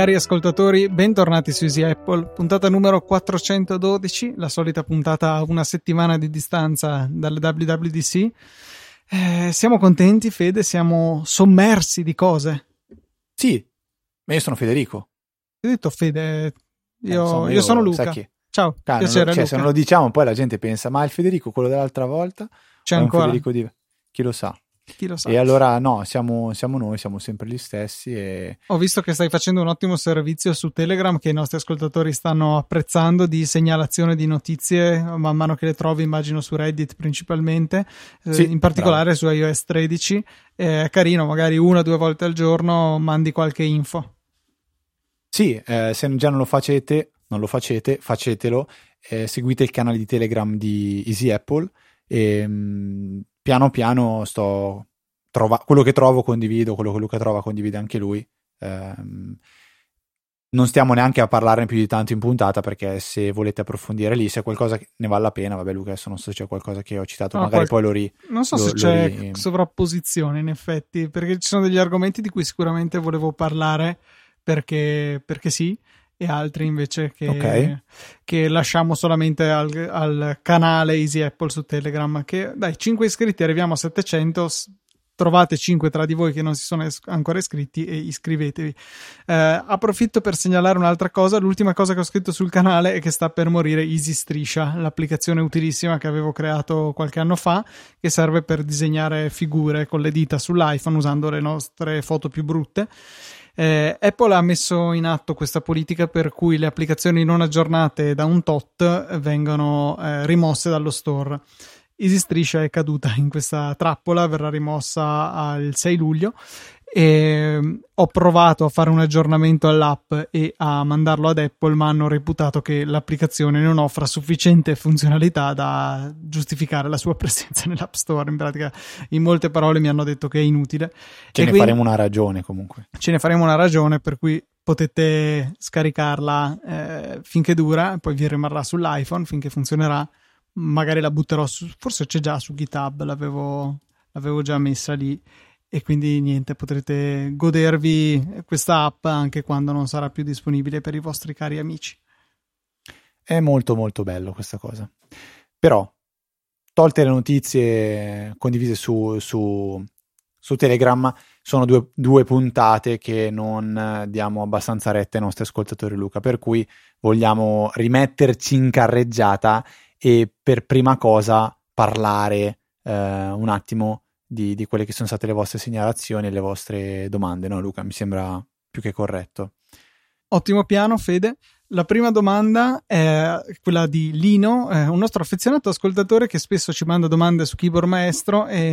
Cari ascoltatori, bentornati su Easy Apple, puntata numero 412, la solita puntata a una settimana di distanza dalle WWDC. Eh, siamo contenti, Fede, siamo sommersi di cose. Sì, ma io sono Federico. Ti ho detto Fede, io, eh, insomma, io sono Luca. Ciao, Cano, piacere, cioè, Se non lo diciamo poi la gente pensa, ma il Federico, quello dell'altra volta? C'è ancora? Federico di... Chi lo sa? Chi lo sa. E allora no, siamo, siamo, noi, siamo sempre gli stessi. E... Ho visto che stai facendo un ottimo servizio su Telegram che i nostri ascoltatori stanno apprezzando di segnalazione di notizie man mano che le trovi, immagino su Reddit principalmente, eh, sì, in particolare bravo. su iOS 13. È carino, magari una o due volte al giorno mandi qualche info. Sì, eh, se già non lo facete, non lo facete, facetelo. Eh, seguite il canale di Telegram di Easy Apple e mh, mm, piano piano sto trova, quello che trovo condivido, quello che Luca trova condivide anche lui. Ehm, non stiamo neanche a parlarne più di tanto in puntata perché se volete approfondire lì, se qualcosa ne vale la pena, vabbè Luca adesso non so se c'è qualcosa che ho citato, no, magari qual... poi lo ri... Non so lo, se c'è ri... sovrapposizione in effetti, perché ci sono degli argomenti di cui sicuramente volevo parlare perché, perché sì, e altri invece che, okay. che lasciamo solamente al, al, canale Easy Apple su Telegram. Che dai, 5 iscritti, arriviamo a 700. Trovate 5 tra di voi che non si sono es- ancora iscritti e iscrivetevi. Eh, approfitto per segnalare un'altra cosa. L'ultima cosa che ho scritto sul canale è che sta per morire Easy Striscia, l'applicazione utilissima che avevo creato qualche anno fa, che serve per disegnare figure con le dita sull'iPhone usando le nostre foto più brutte. Eh, Apple ha messo in atto questa politica per cui le applicazioni non aggiornate da un tot vengono eh, rimosse dallo store. Easy Striscia è caduta in questa trappola, verrà rimossa il 6 luglio e mm, ho provato a fare un aggiornamento all'app e a mandarlo ad Apple, ma hanno reputato che l'applicazione non offra sufficiente funzionalità da giustificare la sua presenza nell'App Store. In pratica, in molte parole, mi hanno detto che è inutile. Ce e ne faremo una ragione comunque. Ce ne faremo una ragione per cui potete scaricarla eh, finché dura, poi vi rimarrà sull'iPhone finché funzionerà. Magari la butterò su, forse c'è già su GitHub, l'avevo, l'avevo già messa lì e quindi niente, potrete godervi questa app anche quando non sarà più disponibile per i vostri cari amici. È molto molto bello questa cosa. Però, tolte le notizie condivise su, su, su Telegram, sono due, due, puntate che non diamo abbastanza retta ai nostri ascoltatori Luca, per cui vogliamo rimetterci in carreggiata e per prima cosa parlare eh, un attimo di, di, quelle che sono state le vostre segnalazioni e le vostre domande, no Luca? Mi sembra più che corretto. Ottimo piano, Fede. La prima domanda è quella di Lino, eh, un nostro affezionato ascoltatore che spesso ci manda domande su Keyboard Maestro e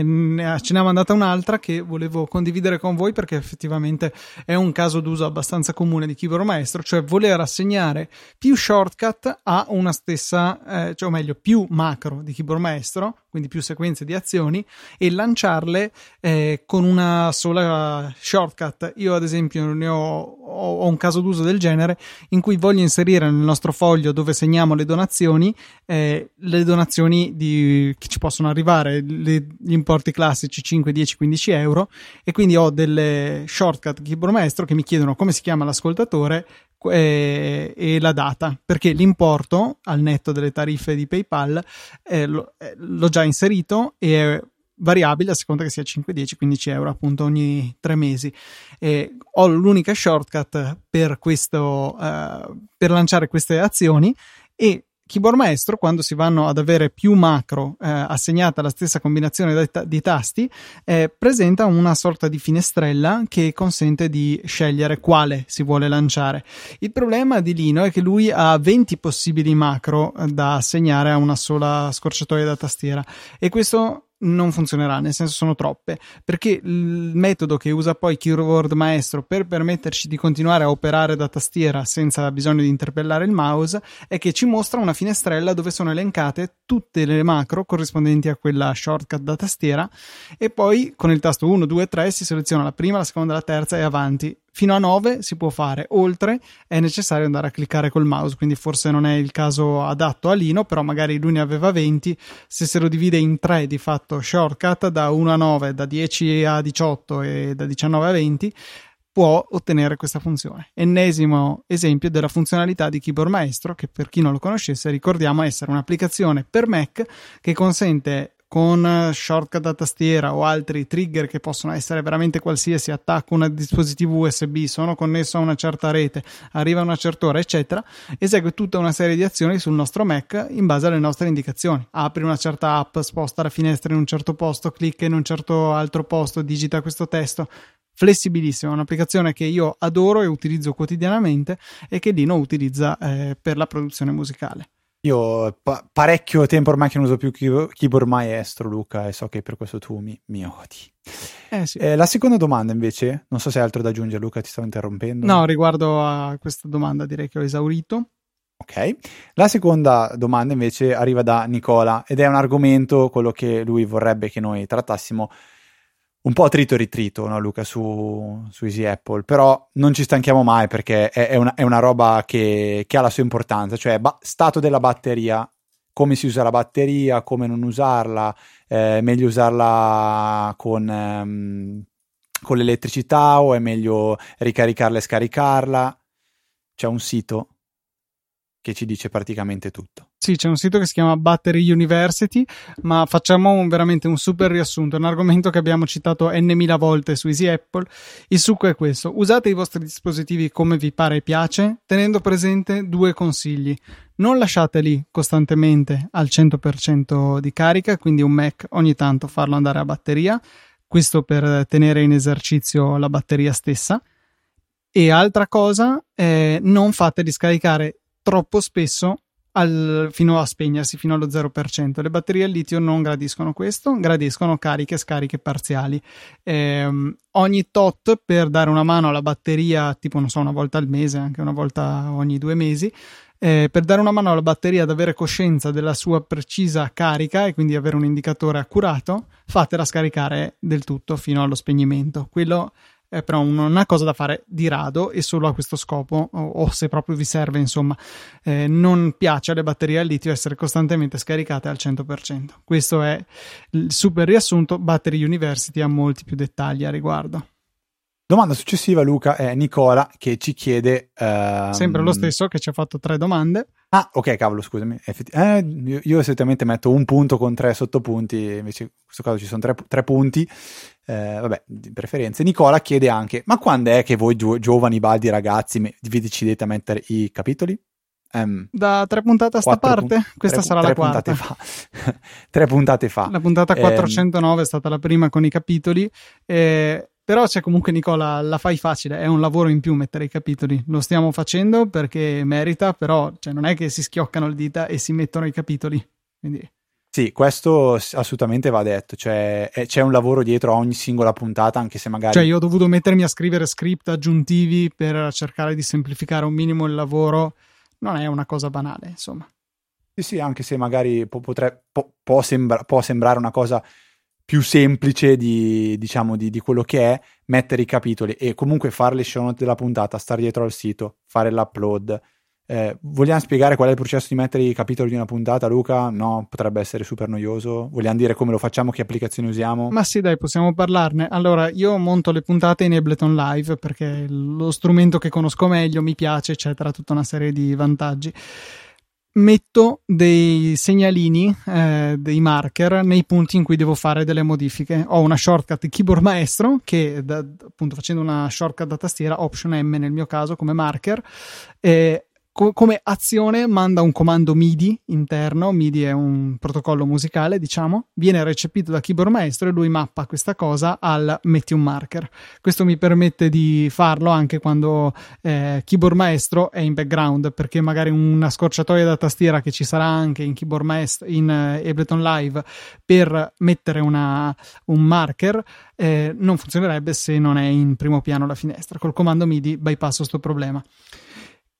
ce ne ha mandata un'altra che volevo condividere con voi perché effettivamente è un caso d'uso abbastanza comune di Keyboard Maestro, cioè voler assegnare più shortcut a una stessa, eh, cioè o meglio più macro di Keyboard Maestro, quindi più sequenze di azioni e lanciarle eh, con una sola shortcut. Io ad esempio ne ho, ho un caso d'uso del genere in cui voglio inserire nel nostro foglio dove segniamo le donazioni, eh, le donazioni di, che ci possono arrivare, le, gli importi classici 5, 10, 15 euro e quindi ho delle shortcut Keyboard Maestro che mi chiedono come si chiama l'ascoltatore e, eh, e la data perché l'importo al netto delle tariffe di PayPal eh, lo, eh, l'ho già inserito e è variabile a seconda che sia 5, 10, 15 euro appunto ogni tre mesi. E ho l'unica shortcut per questo uh, per lanciare queste azioni e Keyboard Maestro, quando si vanno ad avere più macro eh, assegnata alla stessa combinazione di tasti, eh, presenta una sorta di finestrella che consente di scegliere quale si vuole lanciare. Il problema di Lino è che lui ha 20 possibili macro da assegnare a una sola scorciatoia da tastiera e questo non funzionerà, nel senso sono troppe, perché il metodo che usa poi Keyword Maestro per permetterci di continuare a operare da tastiera senza bisogno di interpellare il mouse è che ci mostra una finestrella dove sono elencate tutte le macro corrispondenti a quella shortcut da tastiera e poi con il tasto 1, 2, 3 si seleziona la prima, la seconda, la terza e avanti fino a 9 si può fare, oltre è necessario andare a cliccare col mouse, quindi forse non è il caso adatto a Lino, però magari lui ne aveva 20, se se lo divide in 3 di fatto shortcut da 1 a 9, da 10 a 18 e da 19 a 20 può ottenere questa funzione. Ennesimo esempio della funzionalità di Keyboard Maestro, che per chi non lo conoscesse ricordiamo essere un'applicazione per Mac che consente con shortcut da tastiera o altri trigger che possono essere veramente qualsiasi attacco un dispositivo USB, sono connesso a una certa rete, arriva a una certa ora, eccetera, esegue tutta una serie di azioni sul nostro Mac in base alle nostre indicazioni. Apri una certa app, sposta la finestra in un certo posto, clicca in un certo altro posto, digita questo testo, flessibilissima, un'applicazione che io adoro e utilizzo quotidianamente e che Dino utilizza eh, per la produzione musicale. Io pa- parecchio tempo ormai che non uso più keyboard maestro, Luca, e so che per questo tu mi, mi odi. Eh sì. eh, la seconda domanda, invece, non so se hai altro da aggiungere, Luca, ti stavo interrompendo. No, riguardo a questa domanda direi che ho esaurito. Ok, la seconda domanda invece arriva da Nicola ed è un argomento, quello che lui vorrebbe che noi trattassimo un po' trito e ritrito, no, Luca, su, su, Easy Apple, però non ci stanchiamo mai perché è, è, una, è una, roba che, che, ha la sua importanza, cioè ba- stato della batteria, come si usa la batteria, come non usarla, eh, meglio usarla con, ehm, con l'elettricità o è meglio ricaricarla e scaricarla. C'è un sito che ci dice praticamente tutto. Sì, c'è un sito che si chiama Battery University, ma facciamo un, veramente un super riassunto. È un argomento che abbiamo citato n volte su Easy Apple. Il succo è questo: usate i vostri dispositivi come vi pare e piace, tenendo presente due consigli. Non lasciateli costantemente al 100% di carica, quindi un Mac ogni tanto farlo andare a batteria, questo per tenere in esercizio la batteria stessa. E altra cosa, eh, non fateli scaricare troppo spesso al, fino a spegnersi, fino allo 0%. Le batterie al litio non gradiscono questo, gradiscono cariche e scariche parziali. Eh, ogni tot per dare una mano alla batteria, tipo non so, una volta al mese, anche una volta ogni due mesi, eh, per dare una mano alla batteria ad avere coscienza della sua precisa carica e quindi avere un indicatore accurato, fatela scaricare del tutto fino allo spegnimento. Quello è però una cosa da fare di rado e solo a questo scopo, o, o se proprio vi serve, insomma, eh, non piace alle batterie al litio essere costantemente scaricate al 100%. Questo è il super riassunto. Battery University ha molti più dettagli a riguardo. Domanda successiva, Luca, è Nicola che ci chiede. Uh, Sempre lo stesso, che ci ha fatto tre domande. Ah, ok, cavolo, scusami. Effetti- eh, io, io, solitamente metto un punto con tre sottopunti, invece in questo caso ci sono tre, tre punti. Eh, vabbè, di preferenze. Nicola chiede anche: Ma quando è che voi gio- giovani, baldi, ragazzi, vi decidete a mettere i capitoli? Um, da tre puntate a sta parte? Pun- Questa tre, sarà tre la quarta. Fa. tre puntate fa. La puntata 409 um, è stata la prima con i capitoli. Eh, però c'è comunque Nicola, la fai facile, è un lavoro in più mettere i capitoli. Lo stiamo facendo perché merita, però cioè, non è che si schioccano le dita e si mettono i capitoli. Quindi... Sì, questo assolutamente va detto, cioè è, c'è un lavoro dietro a ogni singola puntata, anche se magari... Cioè io ho dovuto mettermi a scrivere script aggiuntivi per cercare di semplificare un minimo il lavoro, non è una cosa banale, insomma. Sì, sì, anche se magari può, potre, può, può, sembra, può sembrare una cosa più semplice di, diciamo, di, di, quello che è mettere i capitoli e comunque fare le show note della puntata, stare dietro al sito, fare l'upload. Eh, vogliamo spiegare qual è il processo di mettere i capitoli di una puntata, Luca? No, potrebbe essere super noioso. Vogliamo dire come lo facciamo, che applicazioni usiamo? Ma sì, dai, possiamo parlarne. Allora, io monto le puntate in Ableton Live perché è lo strumento che conosco meglio, mi piace, eccetera, tutta una serie di vantaggi metto dei segnalini, eh, dei marker nei punti in cui devo fare delle modifiche. Ho una shortcut keyboard maestro che, da, appunto, facendo una shortcut da tastiera, Option M nel mio caso come marker, eh, co- come azione manda un comando MIDI interno, MIDI è un protocollo musicale, diciamo, viene recepito da Keyboard Maestro e lui mappa questa cosa al metti un marker. Questo mi permette di farlo anche quando eh, Keyboard Maestro è in background, perché magari una scorciatoia da tastiera che ci sarà anche in Keyboard Maestro in uh, Ableton Live per mettere una, un marker eh, non funzionerebbe se non è in primo piano la finestra. Col comando MIDI bypasso questo problema.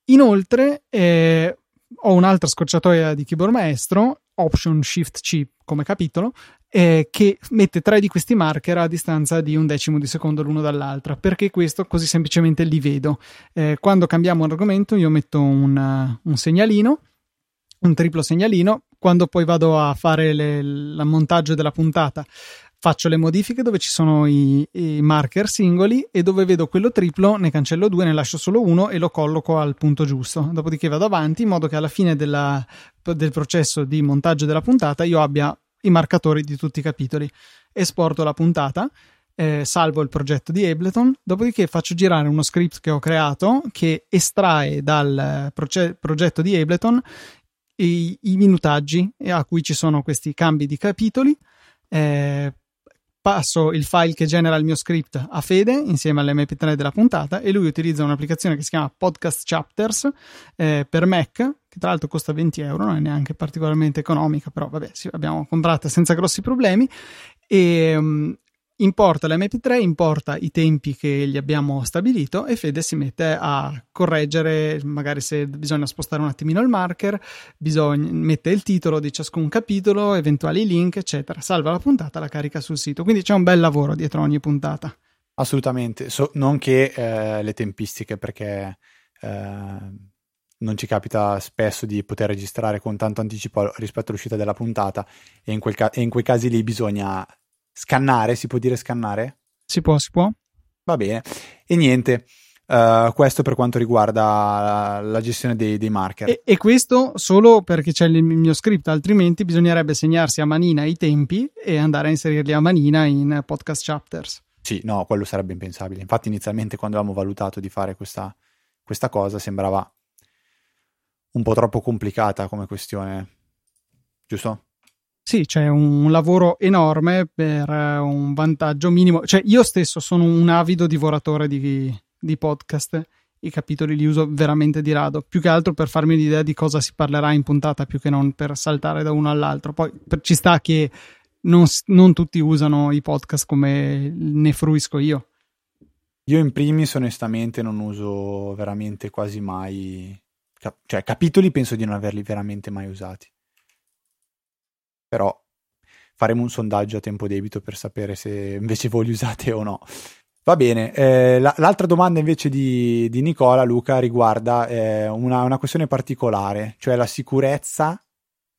Inoltre eh, ho un'altra scorciatoia di keyboard maestro, Option Shift C come capitolo, eh, che mette tre di questi marker a distanza di un decimo di secondo l'uno dall'altra. Perché questo? Così semplicemente li vedo. Eh, quando cambiamo argomento, io metto un, un segnalino un triplo segnalino. Quando poi vado a fare il montaggio della puntata, faccio le modifiche dove ci sono i, i, marker singoli e dove vedo quello triplo ne cancello due, ne lascio solo uno e lo colloco al punto giusto. Dopodiché vado avanti in modo che alla fine della, del processo di montaggio della puntata io abbia i marcatori di tutti i capitoli. Esporto la puntata. Eh, salvo il progetto di Ableton, dopodiché faccio girare uno script che ho creato che estrae dal proce- progetto di Ableton i, i minutaggi a cui ci sono questi cambi di capitoli. Eh, passo il file che genera il mio script a Fede insieme all'MP3 della puntata e lui utilizza un'applicazione che si chiama Podcast Chapters eh, per Mac, che tra l'altro costa 20 euro, non è neanche particolarmente economica, però vabbè, sì, l'abbiamo comprata senza grossi problemi. E um, importa l'MP3, importa i tempi che gli abbiamo stabilito e Fede si mette a correggere, magari se bisogna spostare un attimino il marker, bisogna, mette il titolo di ciascun capitolo, eventuali link, eccetera. Salva la puntata, la carica sul sito. Quindi c'è un bel lavoro dietro ogni puntata. Assolutamente, so, non che eh, le tempistiche, perché eh, non ci capita spesso di poter registrare con tanto anticipo rispetto all'uscita della puntata e in, ca- e in quei casi lì bisogna Scannare, si può dire scannare? Si può, si può. Va bene. E niente, uh, questo per quanto riguarda la, la gestione dei, dei marker. E, e, questo solo perché c'è il mio script, altrimenti bisognerebbe segnarsi a manina i tempi e andare a inserirli a manina in podcast chapters. Sì, no, quello sarebbe impensabile. Infatti inizialmente quando avevamo valutato di fare questa, questa cosa sembrava un po' troppo complicata come questione, giusto? Sì, c'è un lavoro enorme per eh, un vantaggio minimo. Cioè, io stesso sono un avido divoratore di, di podcast. I capitoli li uso veramente di rado, più che altro per farmi l'idea di cosa si parlerà in puntata, più che non per saltare da uno all'altro. Poi per, ci sta che non, non tutti usano i podcast come ne fruisco io. Io in primis onestamente non uso veramente quasi mai, cioè capitoli penso di non averli veramente mai usati però faremo un sondaggio a tempo debito per sapere se invece voi li usate o no. Va bene, eh, la, l'altra domanda invece di, di Nicola, Luca, riguarda eh, una, una, questione particolare, cioè la sicurezza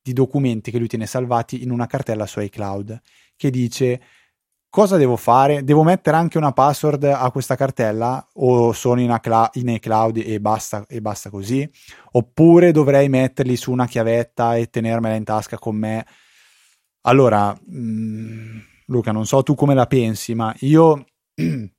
di documenti che lui tiene salvati in una cartella su iCloud, che dice cosa devo fare? Devo mettere anche una password a questa cartella o sono in, iCloud, in iCloud e basta, e basta così? Oppure dovrei metterli su una chiavetta e tenermela in tasca con me? Allora, mh, mm, Luca, non so tu come la pensi, ma io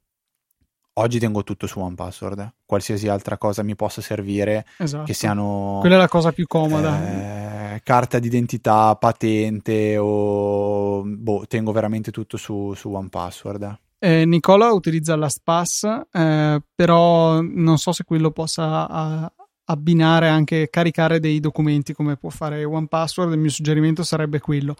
oggi tengo tutto su One Password. Qualsiasi altra cosa mi possa servire, esatto. che siano. Quella è la cosa più comoda. Eh, carta d'identità, patente o. Boh, tengo veramente tutto su, su One Password. Eh, Nicola utilizza la SPAS, eh, però non so se quello possa a, abbinare anche caricare dei documenti come può fare One Password. Il mio suggerimento sarebbe quello,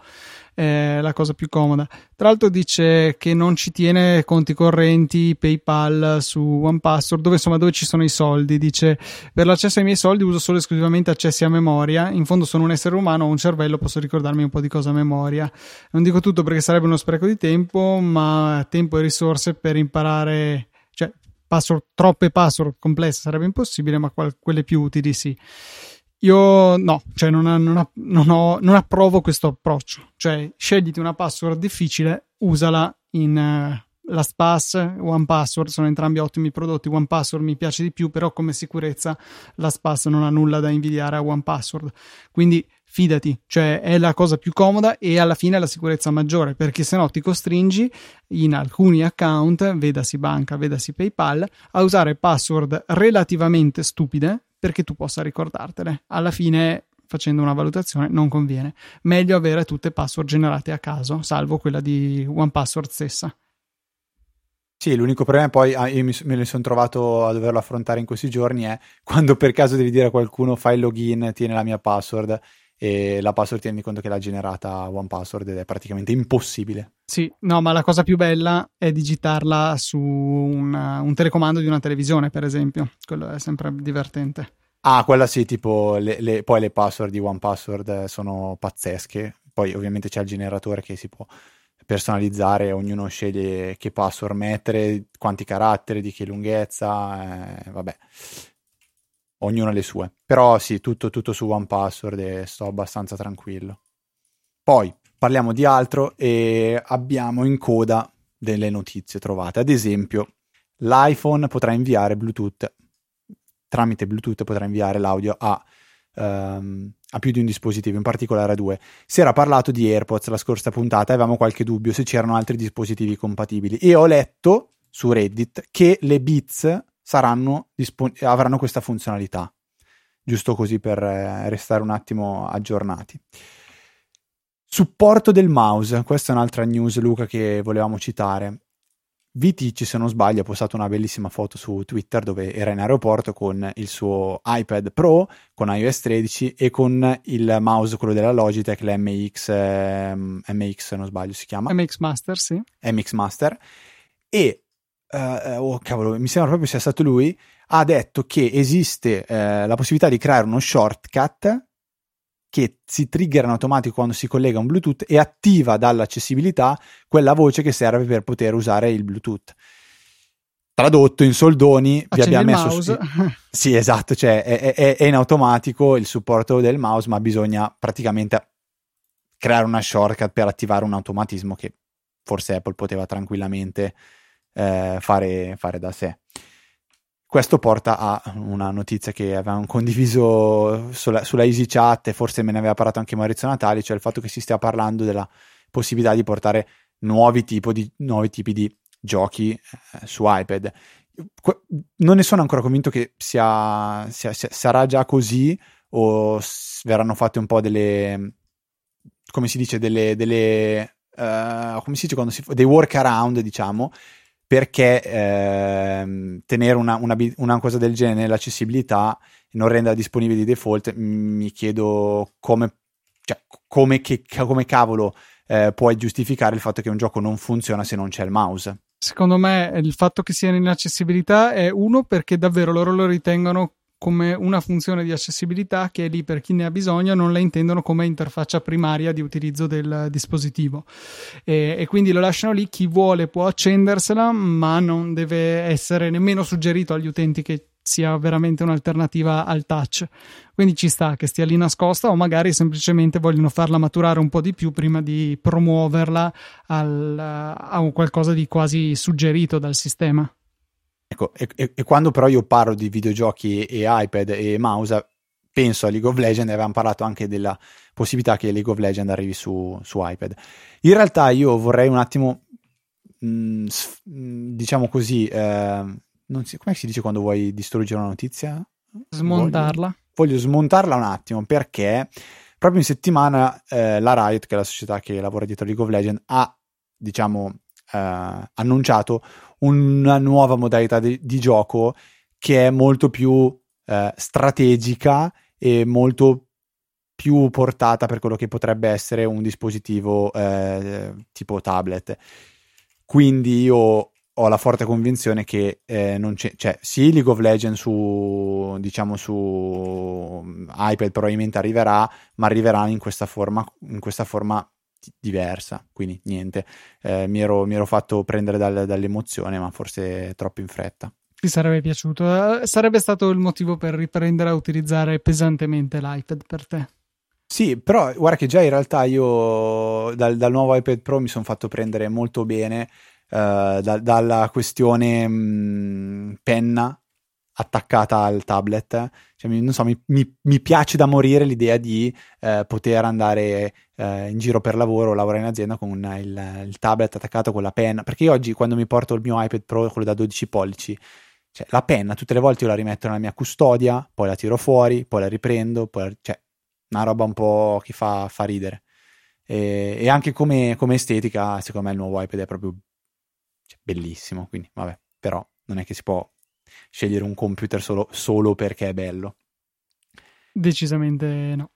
eh, la cosa più comoda. Tra l'altro, dice che non ci tiene conti correnti PayPal su One Password, dove insomma dove ci sono i soldi. Dice per l'accesso ai miei soldi uso solo esclusivamente accessi a memoria. In fondo sono un essere umano, ho un cervello, posso ricordarmi un po' di cosa a memoria. Non dico tutto perché sarebbe uno spreco di tempo, ma tempo e risorse per imparare password, troppe password complesse sarebbe impossibile, ma qual- quelle più utili sì. Io no, cioè non, non, non, ho, non, approvo questo approccio. Cioè, scegliti una password difficile, usala in uh, LastPass, OnePassword, sono entrambi ottimi prodotti. OnePassword mi piace di più, però come sicurezza LastPass non ha nulla da invidiare a OnePassword. Quindi fidati, cioè è la cosa più comoda e alla fine è la sicurezza maggiore, perché se no ti costringi in alcuni account, vedasi banca, vedasi PayPal, a usare password relativamente stupide perché tu possa ricordartele. Alla fine facendo una valutazione non conviene. Meglio avere tutte password generate a caso, salvo quella di OnePassword stessa. Sì, l'unico problema poi ah, io mi, me ne sono trovato a doverlo affrontare in questi giorni è quando per caso devi dire a qualcuno fai il login, tieni la mia password e la password tieni conto che l'ha generata One Password ed è praticamente impossibile. Sì, no, ma la cosa più bella è digitarla su una, un telecomando di una televisione, per esempio. Quello è sempre divertente. Ah, quella sì, tipo le, le, poi le password di One Password sono pazzesche. poi ovviamente c'è il generatore che si può personalizzare, ognuno sceglie che password mettere, quanti caratteri, di che lunghezza, eh, vabbè, ognuno ha le sue. Però sì, tutto, tutto su One Password e sto abbastanza tranquillo. Poi parliamo di altro e abbiamo in coda delle notizie trovate. Ad esempio, l'iPhone potrà inviare Bluetooth, tramite Bluetooth potrà inviare l'audio a um, a più di un dispositivo, in particolare a due. Si era parlato di AirPods la scorsa puntata, avevamo qualche dubbio se c'erano altri dispositivi compatibili e ho letto su Reddit che le Beats dispon- avranno questa funzionalità, giusto così per eh, restare un attimo aggiornati. Supporto del mouse, questa è un'altra news Luca che volevamo citare. Vitic, se non sbaglio, ha postato una bellissima foto su Twitter dove era in aeroporto con il suo iPad Pro con iOS 13 e con il mouse, quello della Logitech, l'MX, eh, MX se non sbaglio si chiama. MX Master, sì. MX Master. E, uh, oh cavolo, mi sembra proprio sia stato lui, ha detto che esiste uh, la possibilità di creare uno shortcut che si trigger in automatico quando si collega un Bluetooth e attiva dall'accessibilità quella voce che serve per poter usare il Bluetooth. Tradotto in soldoni, Accendi vi abbiamo messo. Mouse. Sì, esatto, cioè è, è, è, in automatico il supporto del mouse, ma bisogna praticamente creare una shortcut per attivare un automatismo che forse Apple poteva tranquillamente eh, fare, fare da sé. Questo porta a una notizia che avevamo condiviso sulla, sulla e forse me ne aveva parlato anche Maurizio Natali, cioè il fatto che si stia parlando della possibilità di portare nuovi, di, nuovi tipi di giochi eh, su iPad. Non ne sono ancora convinto che sia, sia, sia, sarà già così o verranno fatte un po' delle, come si dice, delle, delle uh, come si dice quando si fa, dei workaround, diciamo, perché ehm, tenere una, una, una, cosa del genere nell'accessibilità e non renderla disponibile di default, mi chiedo come, cioè, come, che, come cavolo eh, puoi giustificare il fatto che un gioco non funziona se non c'è il mouse. Secondo me il fatto che sia in inaccessibilità è uno perché davvero loro lo ritengono come una funzione di accessibilità che è lì per chi ne ha bisogno, non la intendono come interfaccia primaria di utilizzo del dispositivo. E, e, quindi lo lasciano lì, chi vuole può accendersela, ma non deve essere nemmeno suggerito agli utenti che sia veramente un'alternativa al touch. Quindi ci sta che stia lì nascosta o magari semplicemente vogliono farla maturare un po' di più prima di promuoverla al, a qualcosa di quasi suggerito dal sistema. Ecco, e, e, quando però io parlo di videogiochi e iPad e mouse, penso a League of Legends avevamo parlato anche della possibilità che League of Legends arrivi su, su iPad. In realtà io vorrei un attimo, mh, mm, mm, diciamo così, eh, si, come si dice quando vuoi distruggere una notizia? Smontarla. Voglio, voglio smontarla un attimo perché proprio in settimana eh, la Riot, che è la società che lavora dietro League of Legends, ha diciamo eh, annunciato una nuova modalità di, di, gioco che è molto più eh, strategica e molto più portata per quello che potrebbe essere un dispositivo eh, tipo tablet. Quindi io ho la forte convinzione che eh, non c'è, cioè, sì, League of Legends su, diciamo, su iPad probabilmente arriverà, ma arriverà in questa forma, in questa forma diversa, quindi niente, eh, mi, ero, mi, ero, fatto prendere dal, dall'emozione, ma forse troppo in fretta. Ti sarebbe piaciuto? Sarebbe stato il motivo per riprendere a utilizzare pesantemente l'iPad per te? Sì, però guarda che già in realtà io dal, dal nuovo iPad Pro mi sono fatto prendere molto bene uh, da, dalla questione mh, mm, penna attaccata al tablet. Cioè, non so, mi, mi, mi, piace da morire l'idea di eh, poter andare eh, in giro per lavoro o lavorare in azienda con il, il, tablet attaccato con la penna. Perché io oggi, quando mi porto il mio iPad Pro, quello da 12 pollici, cioè, la penna tutte le volte io la rimetto nella mia custodia, poi la tiro fuori, poi la riprendo, poi la, cioè, una roba un po' che fa, fa ridere. E, e anche come, come, estetica, secondo me il nuovo iPad è proprio cioè, bellissimo. Quindi, vabbè, però non è che si può scegliere un computer solo, solo perché è bello. Decisamente no.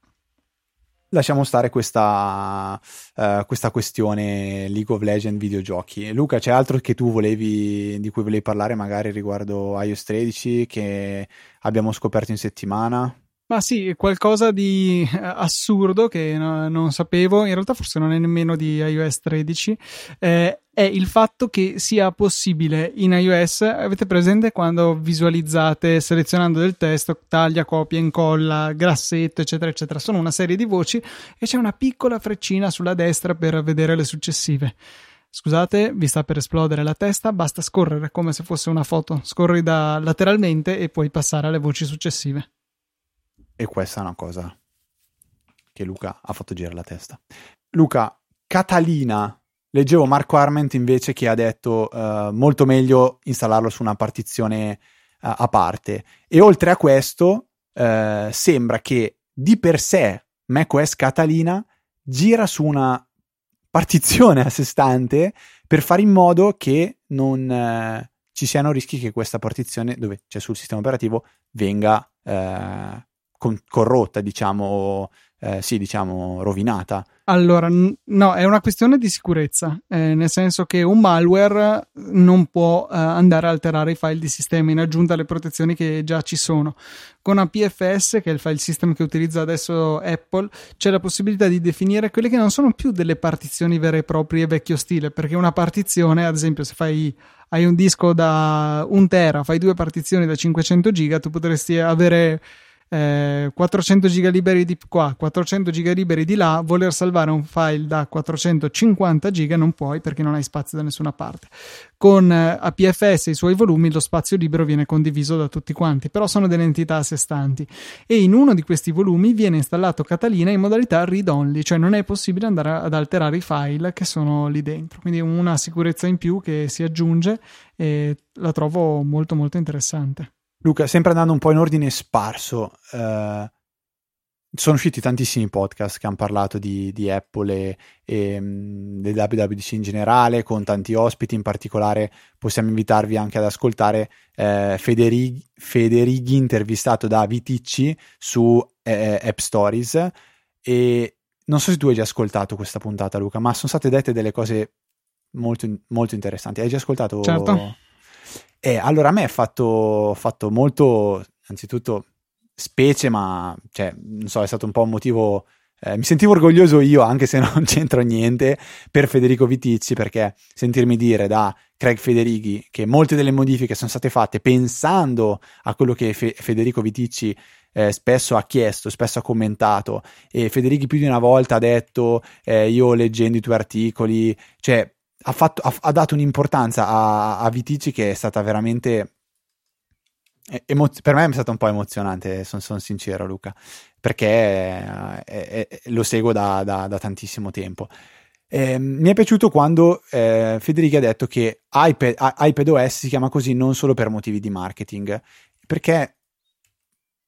Lasciamo stare questa, uh, questa questione League of Legends videogiochi. Luca, c'è altro che tu volevi, di cui volevi parlare magari riguardo iOS 13 che abbiamo scoperto in settimana? Ma sì, qualcosa di eh, assurdo che no, non sapevo, in realtà forse non è nemmeno di iOS 13, eh, è il fatto che sia possibile in iOS, avete presente quando visualizzate selezionando del testo, taglia, copia, incolla, grassetto, eccetera, eccetera, sono una serie di voci e c'è una piccola freccina sulla destra per vedere le successive. Scusate, vi sta per esplodere la testa, basta scorrere come se fosse una foto, scorri da lateralmente e puoi passare alle voci successive. E questa è una cosa che Luca ha fatto girare la testa. Luca, Catalina, leggevo Marco Arment invece che ha detto uh, molto meglio installarlo su una partizione uh, a parte. E oltre a questo, uh, sembra che di per sé macOS Catalina gira su una partizione a sé stante per fare in modo che non ci siano rischi che questa partizione, dove c'è sul sistema operativo, venga con- corrotta, diciamo, eh, sì, diciamo, rovinata. Allora, no, è una questione di sicurezza, eh, nel senso che un malware non può eh, andare a alterare i file di sistema in aggiunta alle protezioni che già ci sono. Con APFS, che è il file system che utilizza adesso Apple, c'è la possibilità di definire quelle che non sono più delle partizioni vere e proprie vecchio stile, perché una partizione, ad esempio, se fai hai un disco da 1 tera, fai due partizioni da 500 giga, tu potresti avere 400 eh, giga liberi di qua, 400 giga liberi di là, voler salvare un file da 450 giga non puoi perché non hai spazio da nessuna parte. Con eh, APFS e i suoi volumi lo spazio libero viene condiviso da tutti quanti, però sono delle entità a sé stanti e in uno di questi volumi viene installato Catalina in modalità read only, cioè non è possibile andare ad alterare i file che sono lì dentro. Quindi una sicurezza in più che si aggiunge e la trovo molto molto interessante. Luca, sempre andando un po' in ordine sparso, eh, sono usciti tantissimi podcast che hanno parlato di, di Apple e, e mm, del WWDC in generale, con tanti ospiti, in particolare possiamo invitarvi anche ad ascoltare eh, Federighi, Federighi, intervistato da Viticci su eh, App Stories e non so se tu hai già ascoltato questa puntata Luca, ma sono state dette delle cose molto, molto interessanti. Hai già ascoltato? Certo. E allora a me ha fatto, fatto molto, anzitutto, specie, ma cioè, non so, è stato un po' un motivo. Eh, mi sentivo orgoglioso io, anche se non c'entro niente, per Federico Viticci, perché sentirmi dire da Craig Federighi che molte delle modifiche sono state fatte pensando a quello che Fe- Federico Viticci eh, spesso ha chiesto, spesso ha commentato, e Federighi più di una volta ha detto: eh, Io leggendo i tuoi articoli, cioè ha, fatto, ha, ha dato un'importanza a, a Vitici che è stata veramente Emo- per me è stata un po' emozionante, sono son sincero Luca, perché eh, eh, eh, lo seguo da, da, da tantissimo tempo. Eh, mi è piaciuto quando eh, Federica ha detto che iPad, iPadOS si chiama così non solo per motivi di marketing, perché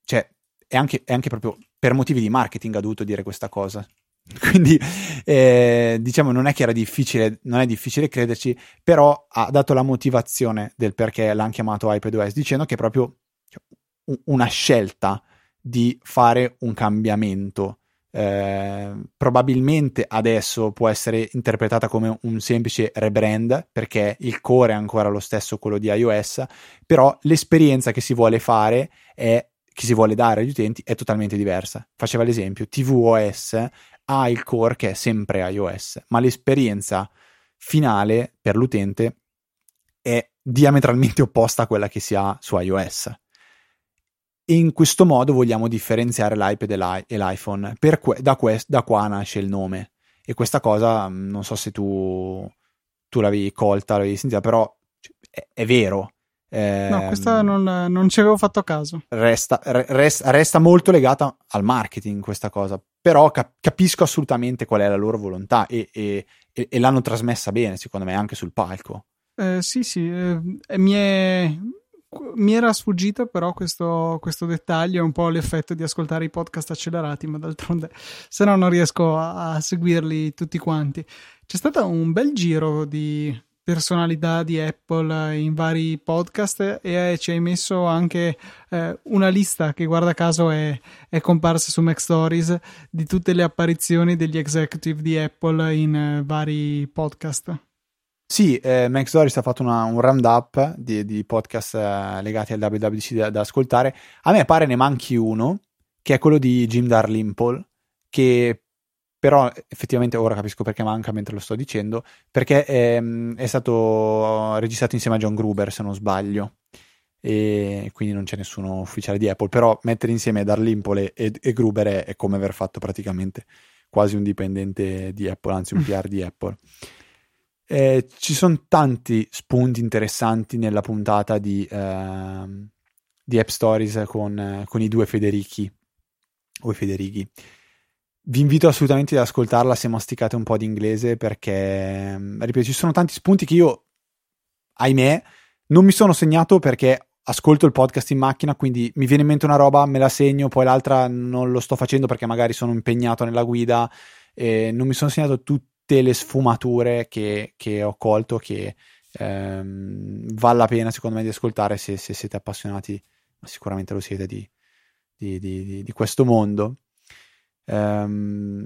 cioè, è, anche, è anche proprio per motivi di marketing ha dovuto dire questa cosa. Quindi eh, diciamo non è che era difficile, non è difficile crederci, però ha dato la motivazione del perché l'hanno chiamato iPadOS, dicendo che è proprio una scelta di fare un cambiamento. Eh, probabilmente adesso può essere interpretata come un semplice rebrand perché il core è ancora lo stesso quello di iOS, però l'esperienza che si vuole fare è che si vuole dare agli utenti è totalmente diversa. Faceva l'esempio, tvOS ha il core che è sempre iOS, ma l'esperienza finale per l'utente è diametralmente opposta a quella che si ha su iOS. In questo modo vogliamo differenziare l'iPad e, l'i- e l'iPhone. Que- da, que- da, qua nasce il nome. E questa cosa, mm, non so se tu, tu l'avevi colta, l'avevi sentita, però è, è vero. Eh, no, questa non, non, ci avevo fatto caso. Resta, resta, resta, molto legata al marketing questa cosa, però cap- capisco assolutamente qual è la loro volontà e, e, e, e l'hanno trasmessa bene, secondo me, anche sul palco. Eh, sì, sì, eh, mi, è, mi, era sfuggito però questo, questo, dettaglio, è un po' l'effetto di ascoltare i podcast accelerati, ma d'altronde se no non riesco a, a seguirli tutti quanti. C'è stato un bel giro di personalità di Apple in vari podcast e eh, ci hai messo anche eh, una lista che guarda caso è, è, comparsa su Mac Stories di tutte le apparizioni degli executive di Apple in eh, vari podcast. Sì, eh, Mac Stories ha fatto una, un roundup di, di podcast eh, legati al WWDC da, da, ascoltare. A me pare ne manchi uno che è quello di Jim Darlimpole, che però effettivamente ora capisco perché manca mentre lo sto dicendo, perché è, è stato registrato insieme a John Gruber, se non sbaglio, e quindi non c'è nessuno ufficiale di Apple, però mettere insieme Darlimpole e, e Gruber è, è come aver fatto praticamente quasi un dipendente di Apple, anzi un PR di Apple. Eh, ci sono tanti spunti interessanti nella puntata di, uh, di App Stories con, con, i due Federichi o i Federighi. Vi invito assolutamente ad ascoltarla se masticate un po' di inglese perché, ripeto, ci sono tanti spunti che io, ahimè, non mi sono segnato perché ascolto il podcast in macchina, quindi mi viene in mente una roba, me la segno, poi l'altra non lo sto facendo perché magari sono impegnato nella guida e non mi sono segnato tutte le sfumature che, che ho colto che ehm, vale la pena secondo me di ascoltare se, se siete appassionati, ma sicuramente lo siete, di, di, di, di questo mondo. Um,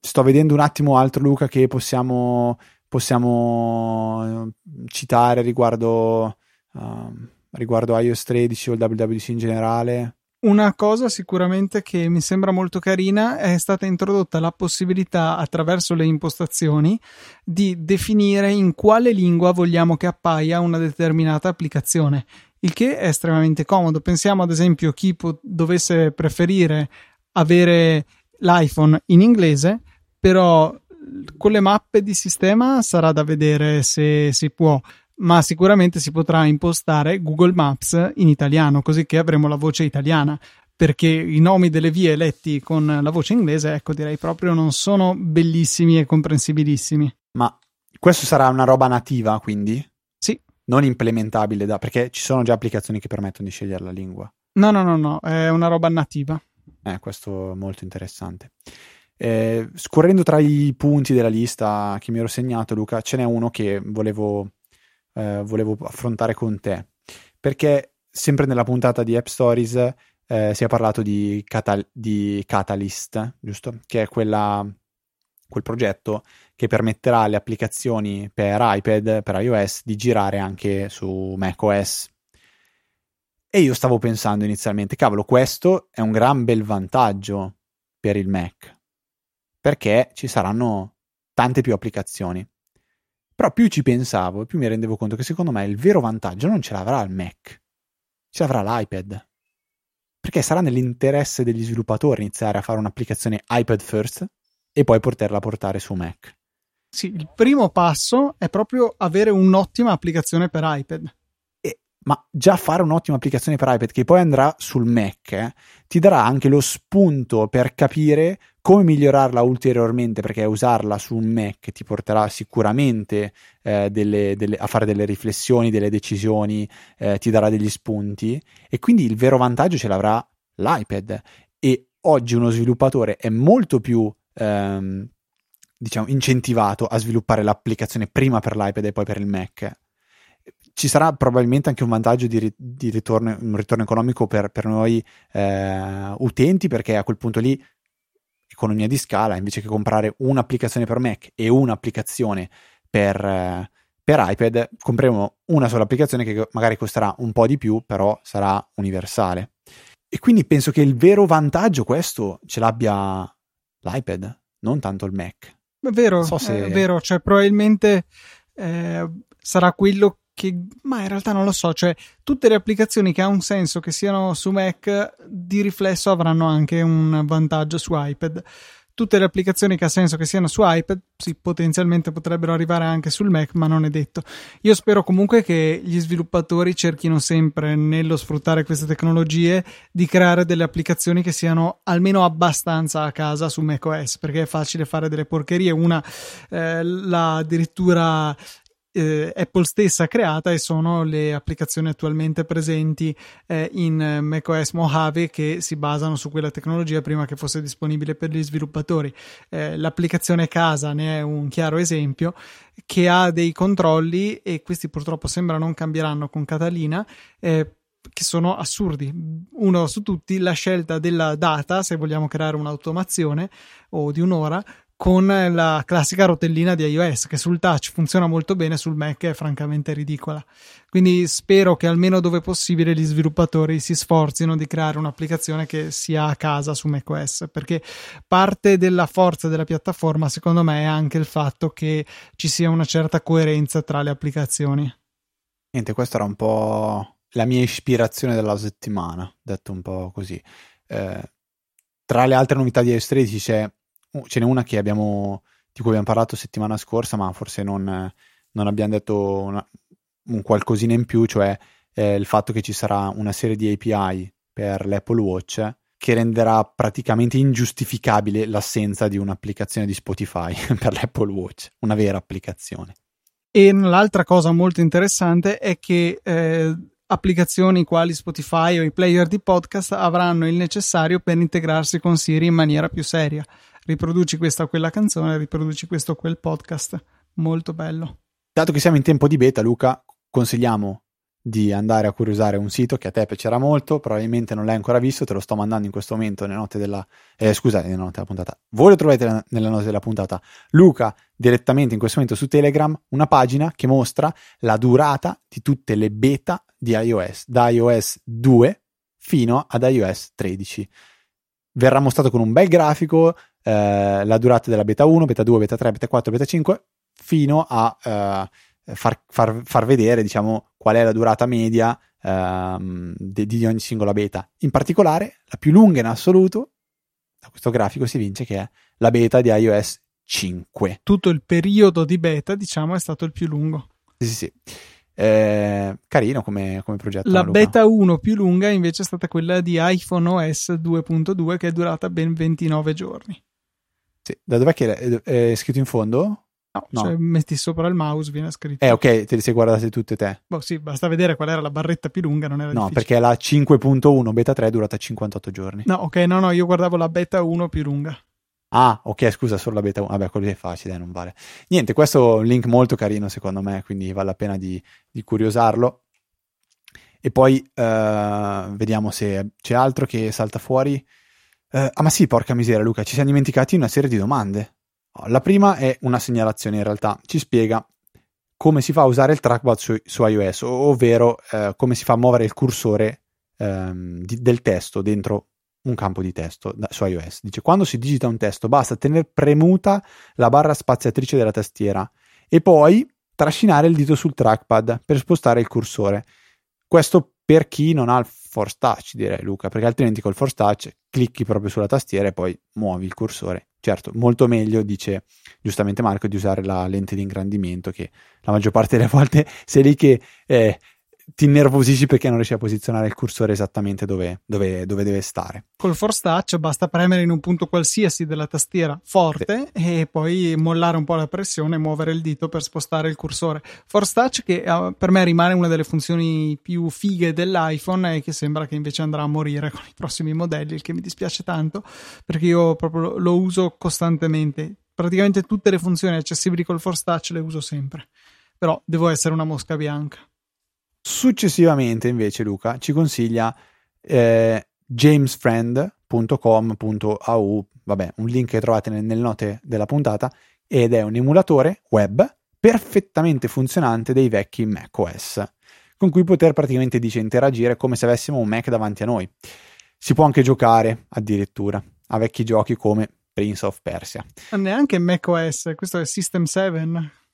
sto vedendo un attimo altro Luca che possiamo, possiamo citare riguardo, uh, riguardo iOS 13 o il WWDC in generale una cosa sicuramente che mi sembra molto carina è stata introdotta la possibilità attraverso le impostazioni di definire in quale lingua vogliamo che appaia una determinata applicazione, il che è estremamente comodo. Pensiamo ad esempio chi po- dovesse preferire avere l'iPhone in inglese, però con le mappe di sistema sarà da vedere se si può ma sicuramente si potrà impostare Google Maps in italiano, così che avremo la voce italiana. Perché i nomi delle vie letti con la voce inglese, ecco, direi proprio non sono bellissimi e comprensibilissimi. Ma questo sarà una roba nativa, quindi? Sì. Non implementabile da, perché ci sono già applicazioni che permettono di scegliere la lingua. No, no, no, no, è una roba nativa. Eh, questo è molto interessante. Eh, scorrendo tra i punti della lista che mi ero segnato, Luca, ce n'è uno che volevo eh, volevo affrontare con te. Perché sempre nella puntata di App Stories eh, si è parlato di, Catal- di, Catalyst, giusto? Che è quella, quel progetto che permetterà alle applicazioni per iPad, per iOS, di girare anche su macOS. E io stavo pensando inizialmente, cavolo, questo è un gran bel vantaggio per il Mac, perché ci saranno tante più applicazioni. Però più ci pensavo, più mi rendevo conto che secondo me il vero vantaggio non ce l'avrà il Mac, ce l'avrà l'iPad. Perché sarà nell'interesse degli sviluppatori iniziare a fare un'applicazione iPad first e poi poterla portare su Mac. Sì, il primo passo è proprio avere un'ottima applicazione per iPad ma già fare un'ottima applicazione per iPad che poi andrà sul Mac eh, ti darà anche lo spunto per capire come migliorarla ulteriormente perché usarla su un Mac ti porterà sicuramente eh, delle, delle, a fare delle riflessioni, delle decisioni, eh, ti darà degli spunti e quindi il vero vantaggio ce l'avrà l'iPad. E oggi uno sviluppatore è molto più ehm, diciamo incentivato a sviluppare l'applicazione prima per l'iPad e poi per il Mac ci sarà probabilmente anche un vantaggio di, di ritorno, un ritorno economico per, per noi eh, utenti, perché a quel punto lì economia di scala, invece che comprare un'applicazione per Mac e un'applicazione per, eh, per iPad, compreremo una sola applicazione che magari costerà un po' di più, però sarà universale. E quindi penso che il vero vantaggio questo ce l'abbia l'iPad, non tanto il Mac. È vero, so se... è vero, cioè probabilmente eh, sarà quello che, ma in realtà non lo so, cioè tutte le applicazioni che ha un senso che siano su Mac di riflesso avranno anche un vantaggio su iPad. Tutte le applicazioni che ha senso che siano su iPad, sì, potenzialmente potrebbero arrivare anche sul Mac, ma non è detto. Io spero comunque che gli sviluppatori cerchino sempre, nello sfruttare queste tecnologie, di creare delle applicazioni che siano almeno abbastanza a casa su macOS, perché è facile fare delle porcherie. Una, eh, la addirittura eh, Apple stessa ha creata e sono le applicazioni attualmente presenti eh, in macOS Mojave che si basano su quella tecnologia prima che fosse disponibile per gli sviluppatori. Eh, l'applicazione casa ne è un chiaro esempio che ha dei controlli e questi purtroppo sembra non cambieranno con Catalina eh, che sono assurdi. Uno su tutti, la scelta della data, se vogliamo creare un'automazione o di un'ora, con la classica rotellina di iOS che sul touch funziona molto bene, sul Mac è francamente ridicola. Quindi spero che almeno dove possibile gli sviluppatori si sforzino di creare un'applicazione che sia a casa su macOS, perché parte della forza della piattaforma secondo me è anche il fatto che ci sia una certa coerenza tra le applicazioni. Niente, questa era un po' la mia ispirazione della settimana, detto un po' così. Eh, tra le altre novità di iOS 13 c'è ce n'è una abbiamo, di cui abbiamo parlato settimana scorsa, ma forse non, non abbiamo detto una, un qualcosina in più, cioè eh, il fatto che ci sarà una serie di API per l'Apple Watch che renderà praticamente ingiustificabile l'assenza di un'applicazione di Spotify per l'Apple Watch, una vera applicazione. E l'altra cosa molto interessante è che eh, applicazioni quali Spotify o i player di podcast avranno il necessario per integrarsi con Siri in maniera più seria riproduci questa o quella canzone, riproduci questo o quel podcast. Molto bello. Dato che siamo in tempo di beta, Luca, consigliamo di andare a curiosare un sito che a te piacerà molto, probabilmente non l'hai ancora visto, te lo sto mandando in questo momento nelle note della eh, scusate, nelle note della puntata. Voi lo trovate nelle note della puntata. Luca direttamente in questo momento su Telegram una pagina che mostra la durata di tutte le beta di iOS, da iOS 2 fino ad iOS 13. Verrà mostrato con un bel grafico eh, la durata della beta 1, beta 2, beta 3, beta 4, beta 5, fino a eh, far, far, far, vedere diciamo, qual è la durata media ehm, di, di, ogni singola beta. In particolare, la più lunga in assoluto, da questo grafico si vince che è la beta di iOS 5. Tutto il periodo di beta, diciamo, è stato il più lungo. Sì, sì, sì. Eh, carino come, come progetto. La beta 1 più lunga invece è stata quella di iPhone OS 2.2 che è durata ben 29 giorni. Sì. Da dov'è che è, è scritto in fondo? No, no. Cioè, metti sopra il mouse, viene scritto. Eh, ok, te le sei guardate tutte te. Boh, sì, basta vedere qual era la barretta più lunga, non era No, difficile. perché la 5.1 beta 3 è durata 58 giorni. No, ok, no, no, io guardavo la beta 1 più lunga. Ah, ok, scusa, solo la beta 1. Vabbè, quello è facile, non vale. Niente, questo è un link molto carino secondo me, quindi vale la pena di, di curiosarlo. E poi uh, vediamo se c'è altro che salta fuori. Uh, ah, ma sì, porca miseria, Luca, ci siamo dimenticati una serie di domande. La prima è una segnalazione in realtà, ci spiega come si fa a usare il trackpad su, su iOS, ovvero uh, come si fa a muovere il cursore um, di, del testo dentro un campo di testo da, su iOS. Dice quando si digita un testo basta tenere premuta la barra spaziatrice della tastiera e poi trascinare il dito sul trackpad per spostare il cursore. Questo per chi non ha il force touch, direi Luca, perché altrimenti col force touch clicchi proprio sulla tastiera e poi muovi il cursore. Certo, molto meglio, dice giustamente Marco, di usare la lente di ingrandimento che la maggior parte delle volte sei lì che eh, ti innervosisci perché non riesci a posizionare il cursore esattamente dove, dove, dove, deve stare. Col Force Touch basta premere in un punto qualsiasi della tastiera forte sì. e poi mollare un po' la pressione e muovere il dito per spostare il cursore. Force Touch che uh, per me rimane una delle funzioni più fighe dell'iPhone e che sembra che invece andrà a morire con i prossimi modelli, il che mi dispiace tanto perché io proprio lo uso costantemente. Praticamente tutte le funzioni accessibili col Force Touch le uso sempre. Però devo essere una mosca bianca. Successivamente, invece, Luca ci consiglia eh, jamesfriend.com.au, vabbè, un link che trovate nelle note della puntata, ed è un emulatore web perfettamente funzionante dei vecchi macOS, con cui poter praticamente dice interagire come se avessimo un Mac davanti a noi. Si può anche giocare addirittura a vecchi giochi come Prince of Persia. Neanche macOS, questo è System 7.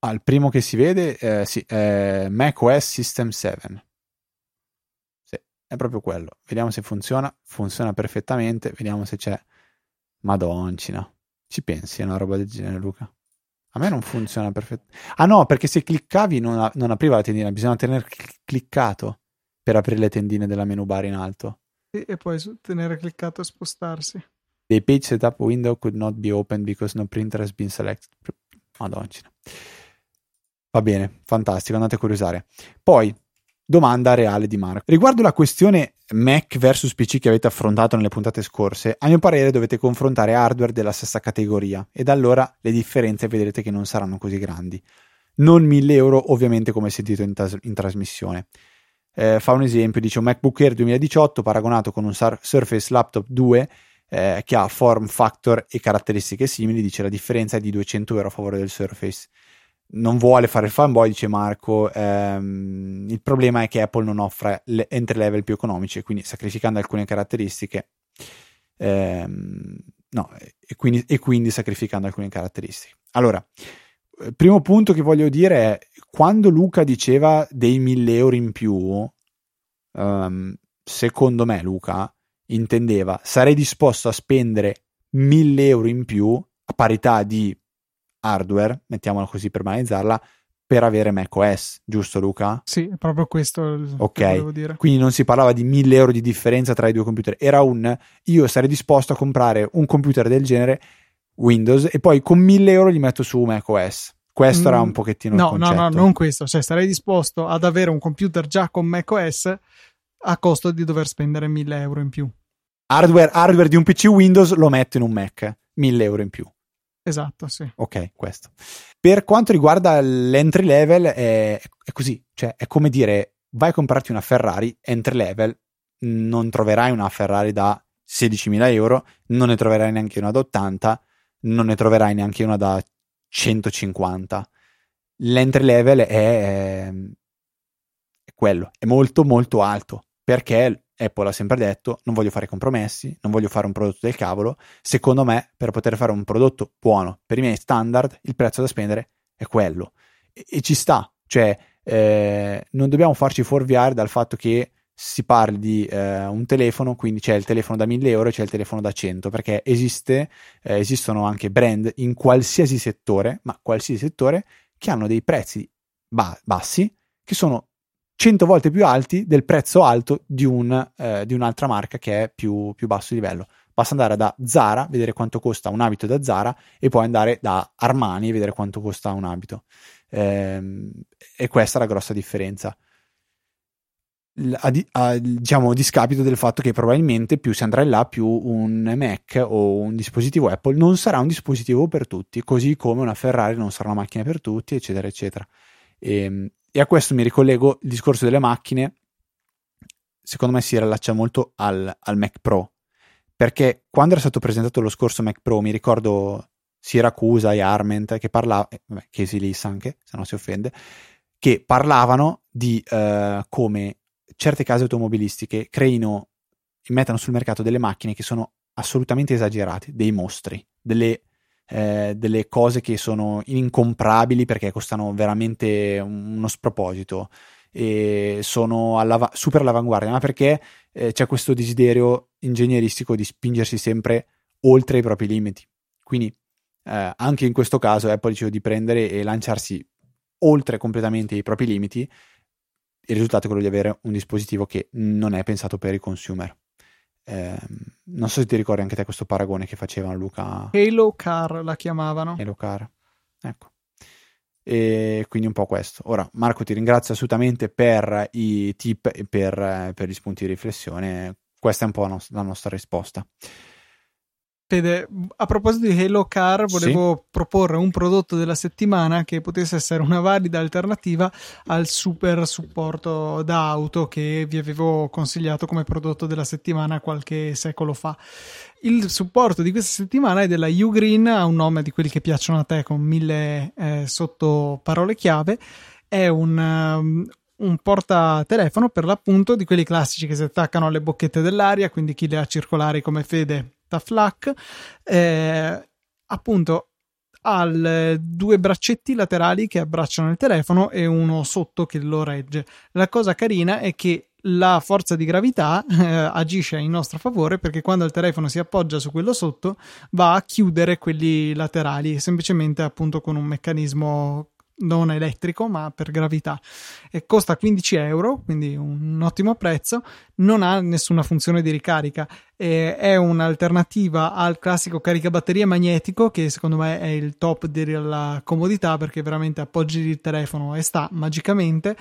Il primo che si vede eh, sì, è macOS System 7. Sì, è proprio quello. Vediamo se funziona. Funziona perfettamente. Vediamo se c'è. Madoncina. Ci pensi a una roba del genere, Luca? A me non funziona perfettamente. Ah no, perché se cliccavi non, a- non apriva la tendina, bisogna tenere cliccato per aprire le tendine della menu bar in alto. E, e poi tenere cliccato e spostarsi. The page setup window could not be opened because no printer has been selected. Madoncina. Va bene, fantastico, andate a curiosare. Poi, domanda reale di Marco. Riguardo la questione Mac versus PC che avete affrontato nelle puntate scorse, a mio parere dovete confrontare hardware della stessa categoria ed allora le differenze vedrete che non saranno così grandi. Non 1000 euro ovviamente come sentito in, tas- in trasmissione. Eh, fa un esempio, dice un MacBook Air 2018 paragonato con un Surface Laptop 2 eh, che ha form factor e caratteristiche simili, dice la differenza è di 200 euro a favore del Surface. Non vuole fare il fanboy, dice Marco. Ehm, il problema è che Apple non offre le entry level più economici, quindi sacrificando alcune caratteristiche, ehm, no, e quindi, e quindi sacrificando alcune caratteristiche. Allora, il primo punto che voglio dire è quando Luca diceva dei 1000 euro in più, um, secondo me Luca intendeva sarei disposto a spendere 1000 euro in più a parità di hardware, mettiamola così per banalizzarla, per avere macOS, giusto Luca? Sì, è proprio questo il Ok, volevo dire. quindi non si parlava di 1000 euro di differenza tra i due computer, era un io sarei disposto a comprare un computer del genere Windows e poi con 1000 euro li metto su macOS. Questo mm, era un pochettino no. No, no, non questo, cioè sarei disposto ad avere un computer già con macOS a costo di dover spendere 1000 euro in più. Hardware, hardware di un PC Windows lo metto in un Mac, 1000 euro in più. Esatto, sì. Ok, questo. Per quanto riguarda l'entry level, è, è così, cioè è come dire vai a comprarti una Ferrari entry level, non troverai una Ferrari da 16.000 euro, non ne troverai neanche una da 80, non ne troverai neanche una da 150. L'entry level è, è quello, è molto molto alto perché Apple ha sempre detto non voglio fare compromessi, non voglio fare un prodotto del cavolo. Secondo me, per poter fare un prodotto buono per i miei standard, il prezzo da spendere è quello. E, e ci sta, cioè eh, non dobbiamo farci fuorviare dal fatto che si parli di eh, un telefono, quindi c'è il telefono da 1000 euro e c'è il telefono da 100, perché esiste, eh, esistono anche brand in qualsiasi settore, ma qualsiasi settore, che hanno dei prezzi ba- bassi, che sono 100 volte più alti del prezzo alto di, un, eh, di un'altra marca che è più, più basso livello. Basta andare da Zara, vedere quanto costa un abito da Zara, e poi andare da Armani, vedere quanto costa un abito. Ehm, e questa è la grossa differenza a, a, diciamo discapito del fatto che probabilmente più si andrà in là più un Mac o un dispositivo Apple non sarà un dispositivo per tutti così come una Ferrari non sarà una macchina per tutti eccetera eccetera e, ehm, e a questo mi ricollego il discorso delle macchine. Secondo me si rilaccia molto al, al Mac Pro. Perché quando era stato presentato lo scorso Mac Pro mi ricordo Siracusa e Arment che parlava eh, Casey List anche se non si offende che parlavano di uh, come certe case automobilistiche creino e mettano sul mercato delle macchine che sono assolutamente esagerate, dei mostri, delle, eh, delle cose che sono incomprabili perché costano veramente uno sproposito e sono alla, super all'avanguardia, ma perché eh, c'è questo desiderio ingegneristico di spingersi sempre oltre i propri limiti. Quindi eh, anche in questo caso Apple dice di prendere e lanciarsi oltre completamente i propri limiti il risultato è quello di avere un dispositivo che non è pensato per il consumer. Eh, non so se ti ricordi anche te questo paragone che facevano Luca. Halo Car la chiamavano. Halo Car, ecco. E quindi un po' questo. Ora, Marco, ti ringrazio assolutamente per i tip e per, per gli spunti di riflessione. Questa è un po' la nostra risposta. Fede, a proposito di Halo Car, volevo sì. proporre un prodotto della settimana che potesse essere una valida alternativa al super supporto da auto che vi avevo consigliato come prodotto della settimana qualche secolo fa. Il supporto di questa settimana è della Ugreen, ha un nome di quelli che piacciono a te con mille eh, sotto parole chiave. È un, um, un portatelefono per l'appunto di quelli classici che si attaccano alle bocchette dell'aria, quindi chi le ha circolari come Fede Tough Luck, eh, appunto ha due braccetti laterali che abbracciano il telefono e uno sotto che lo regge. La cosa carina è che la forza di gravità eh, agisce in nostro favore perché quando il telefono si appoggia su quello sotto va a chiudere quelli laterali semplicemente appunto con un meccanismo non elettrico ma per gravità. E costa 15 euro quindi un ottimo prezzo. Non ha nessuna funzione di ricarica. E è un'alternativa al classico caricabatterie magnetico che secondo me è il top della comodità perché veramente appoggi il telefono e sta magicamente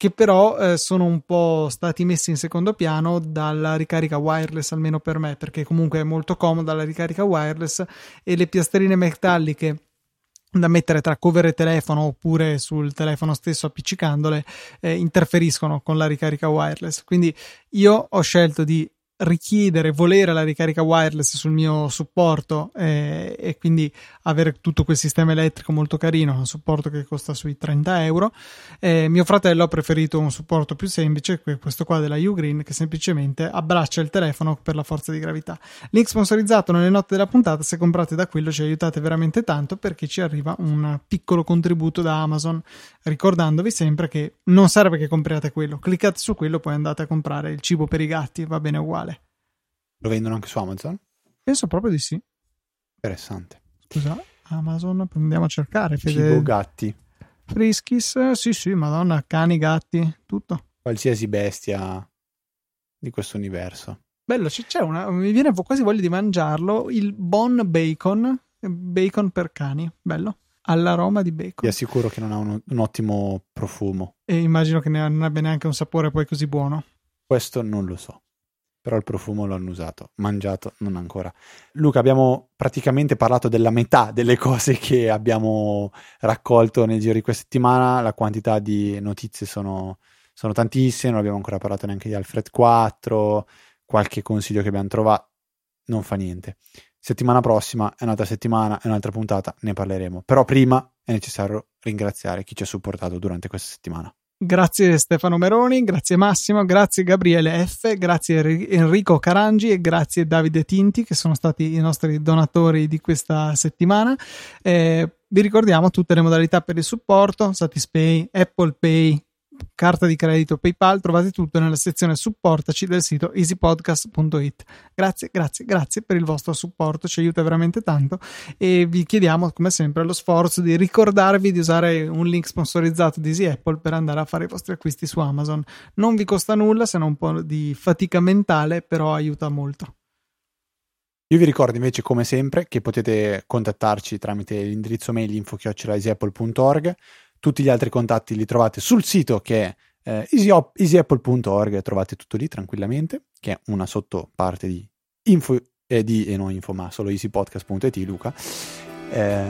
che però eh, sono un po' stati messi in secondo piano dalla ricarica wireless almeno per me perché comunque è molto comoda la ricarica wireless e le piastrine metalliche da mettere tra cover e telefono oppure sul telefono stesso appiccicandole eh, interferiscono con la ricarica wireless. Quindi io ho scelto di richiedere, volere la ricarica wireless sul mio supporto eh, e quindi avere tutto quel sistema elettrico molto carino, un supporto che costa sui 30 euro. Eh, mio fratello ha preferito un supporto più semplice, questo qua della Ugreen, che semplicemente abbraccia il telefono per la forza di gravità. Link sponsorizzato nelle note della puntata, se comprate da quello ci aiutate veramente tanto perché ci arriva un piccolo contributo da Amazon, ricordandovi sempre che non serve che compriate quello, cliccate su quello poi andate a comprare il cibo per i gatti, va bene uguale. Lo vendono anche su Amazon? Penso proprio di sì. Interessante. Scusa, Amazon, andiamo a cercare. Fede... Cibo gatti. Friskis, sì sì, madonna, cani, gatti, tutto. Qualsiasi bestia di questo universo. Bello, c'è una, mi viene quasi voglia di mangiarlo, il Bon Bacon, bacon per cani, bello, all'aroma di bacon. Ti assicuro che non ha un, un ottimo profumo. E immagino che non abbia neanche un sapore poi così buono. Questo non lo so però il profumo lo hanno usato, mangiato non ancora. Luca, abbiamo praticamente parlato della metà delle cose che abbiamo raccolto nel giro di questa settimana, la quantità di notizie sono, sono tantissime, non abbiamo ancora parlato neanche di Alfred 4, qualche consiglio che abbiamo trovato, non fa niente. Settimana prossima è un'altra settimana, è un'altra puntata, ne parleremo. Però prima è necessario ringraziare chi ci ha supportato durante questa settimana. Grazie Stefano Meroni, grazie Massimo, grazie Gabriele F, grazie Enrico Carangi e grazie Davide Tinti che sono stati i nostri donatori di questa settimana. Eh, vi ricordiamo tutte le modalità per il supporto, Satispay, Apple Pay, carta di credito PayPal, trovate tutto nella sezione supportaci del sito easypodcast.it. Grazie, grazie, grazie per il vostro supporto, ci aiuta veramente tanto e vi chiediamo come sempre lo sforzo di ricordarvi di usare un link sponsorizzato di Easy Apple per andare a fare i vostri acquisti su Amazon. Non vi costa nulla se non un po' di fatica mentale, però aiuta molto. Io vi ricordo invece, come sempre, che potete contattarci tramite l'indirizzo mail info.easyapple.org tutti gli altri contatti li trovate sul sito che è eh, easyapple.org, trovate tutto lì tranquillamente, che è una sottoparte di info, eh, di, eh, no info, ma solo easypodcast.it, Luca. Eh,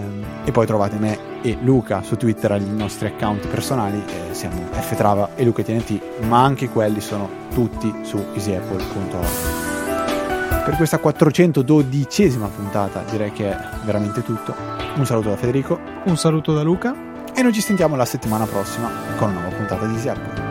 e poi trovate me e Luca su Twitter ai nostri account personali, eh, siamo ftrava e Luca TNT, ma anche quelli sono tutti su easyapple.org. Per questa 412esima puntata direi che è veramente tutto. Un saluto da Federico. Un saluto da Luca e noi ci sentiamo la settimana prossima con una nuova puntata di Apple.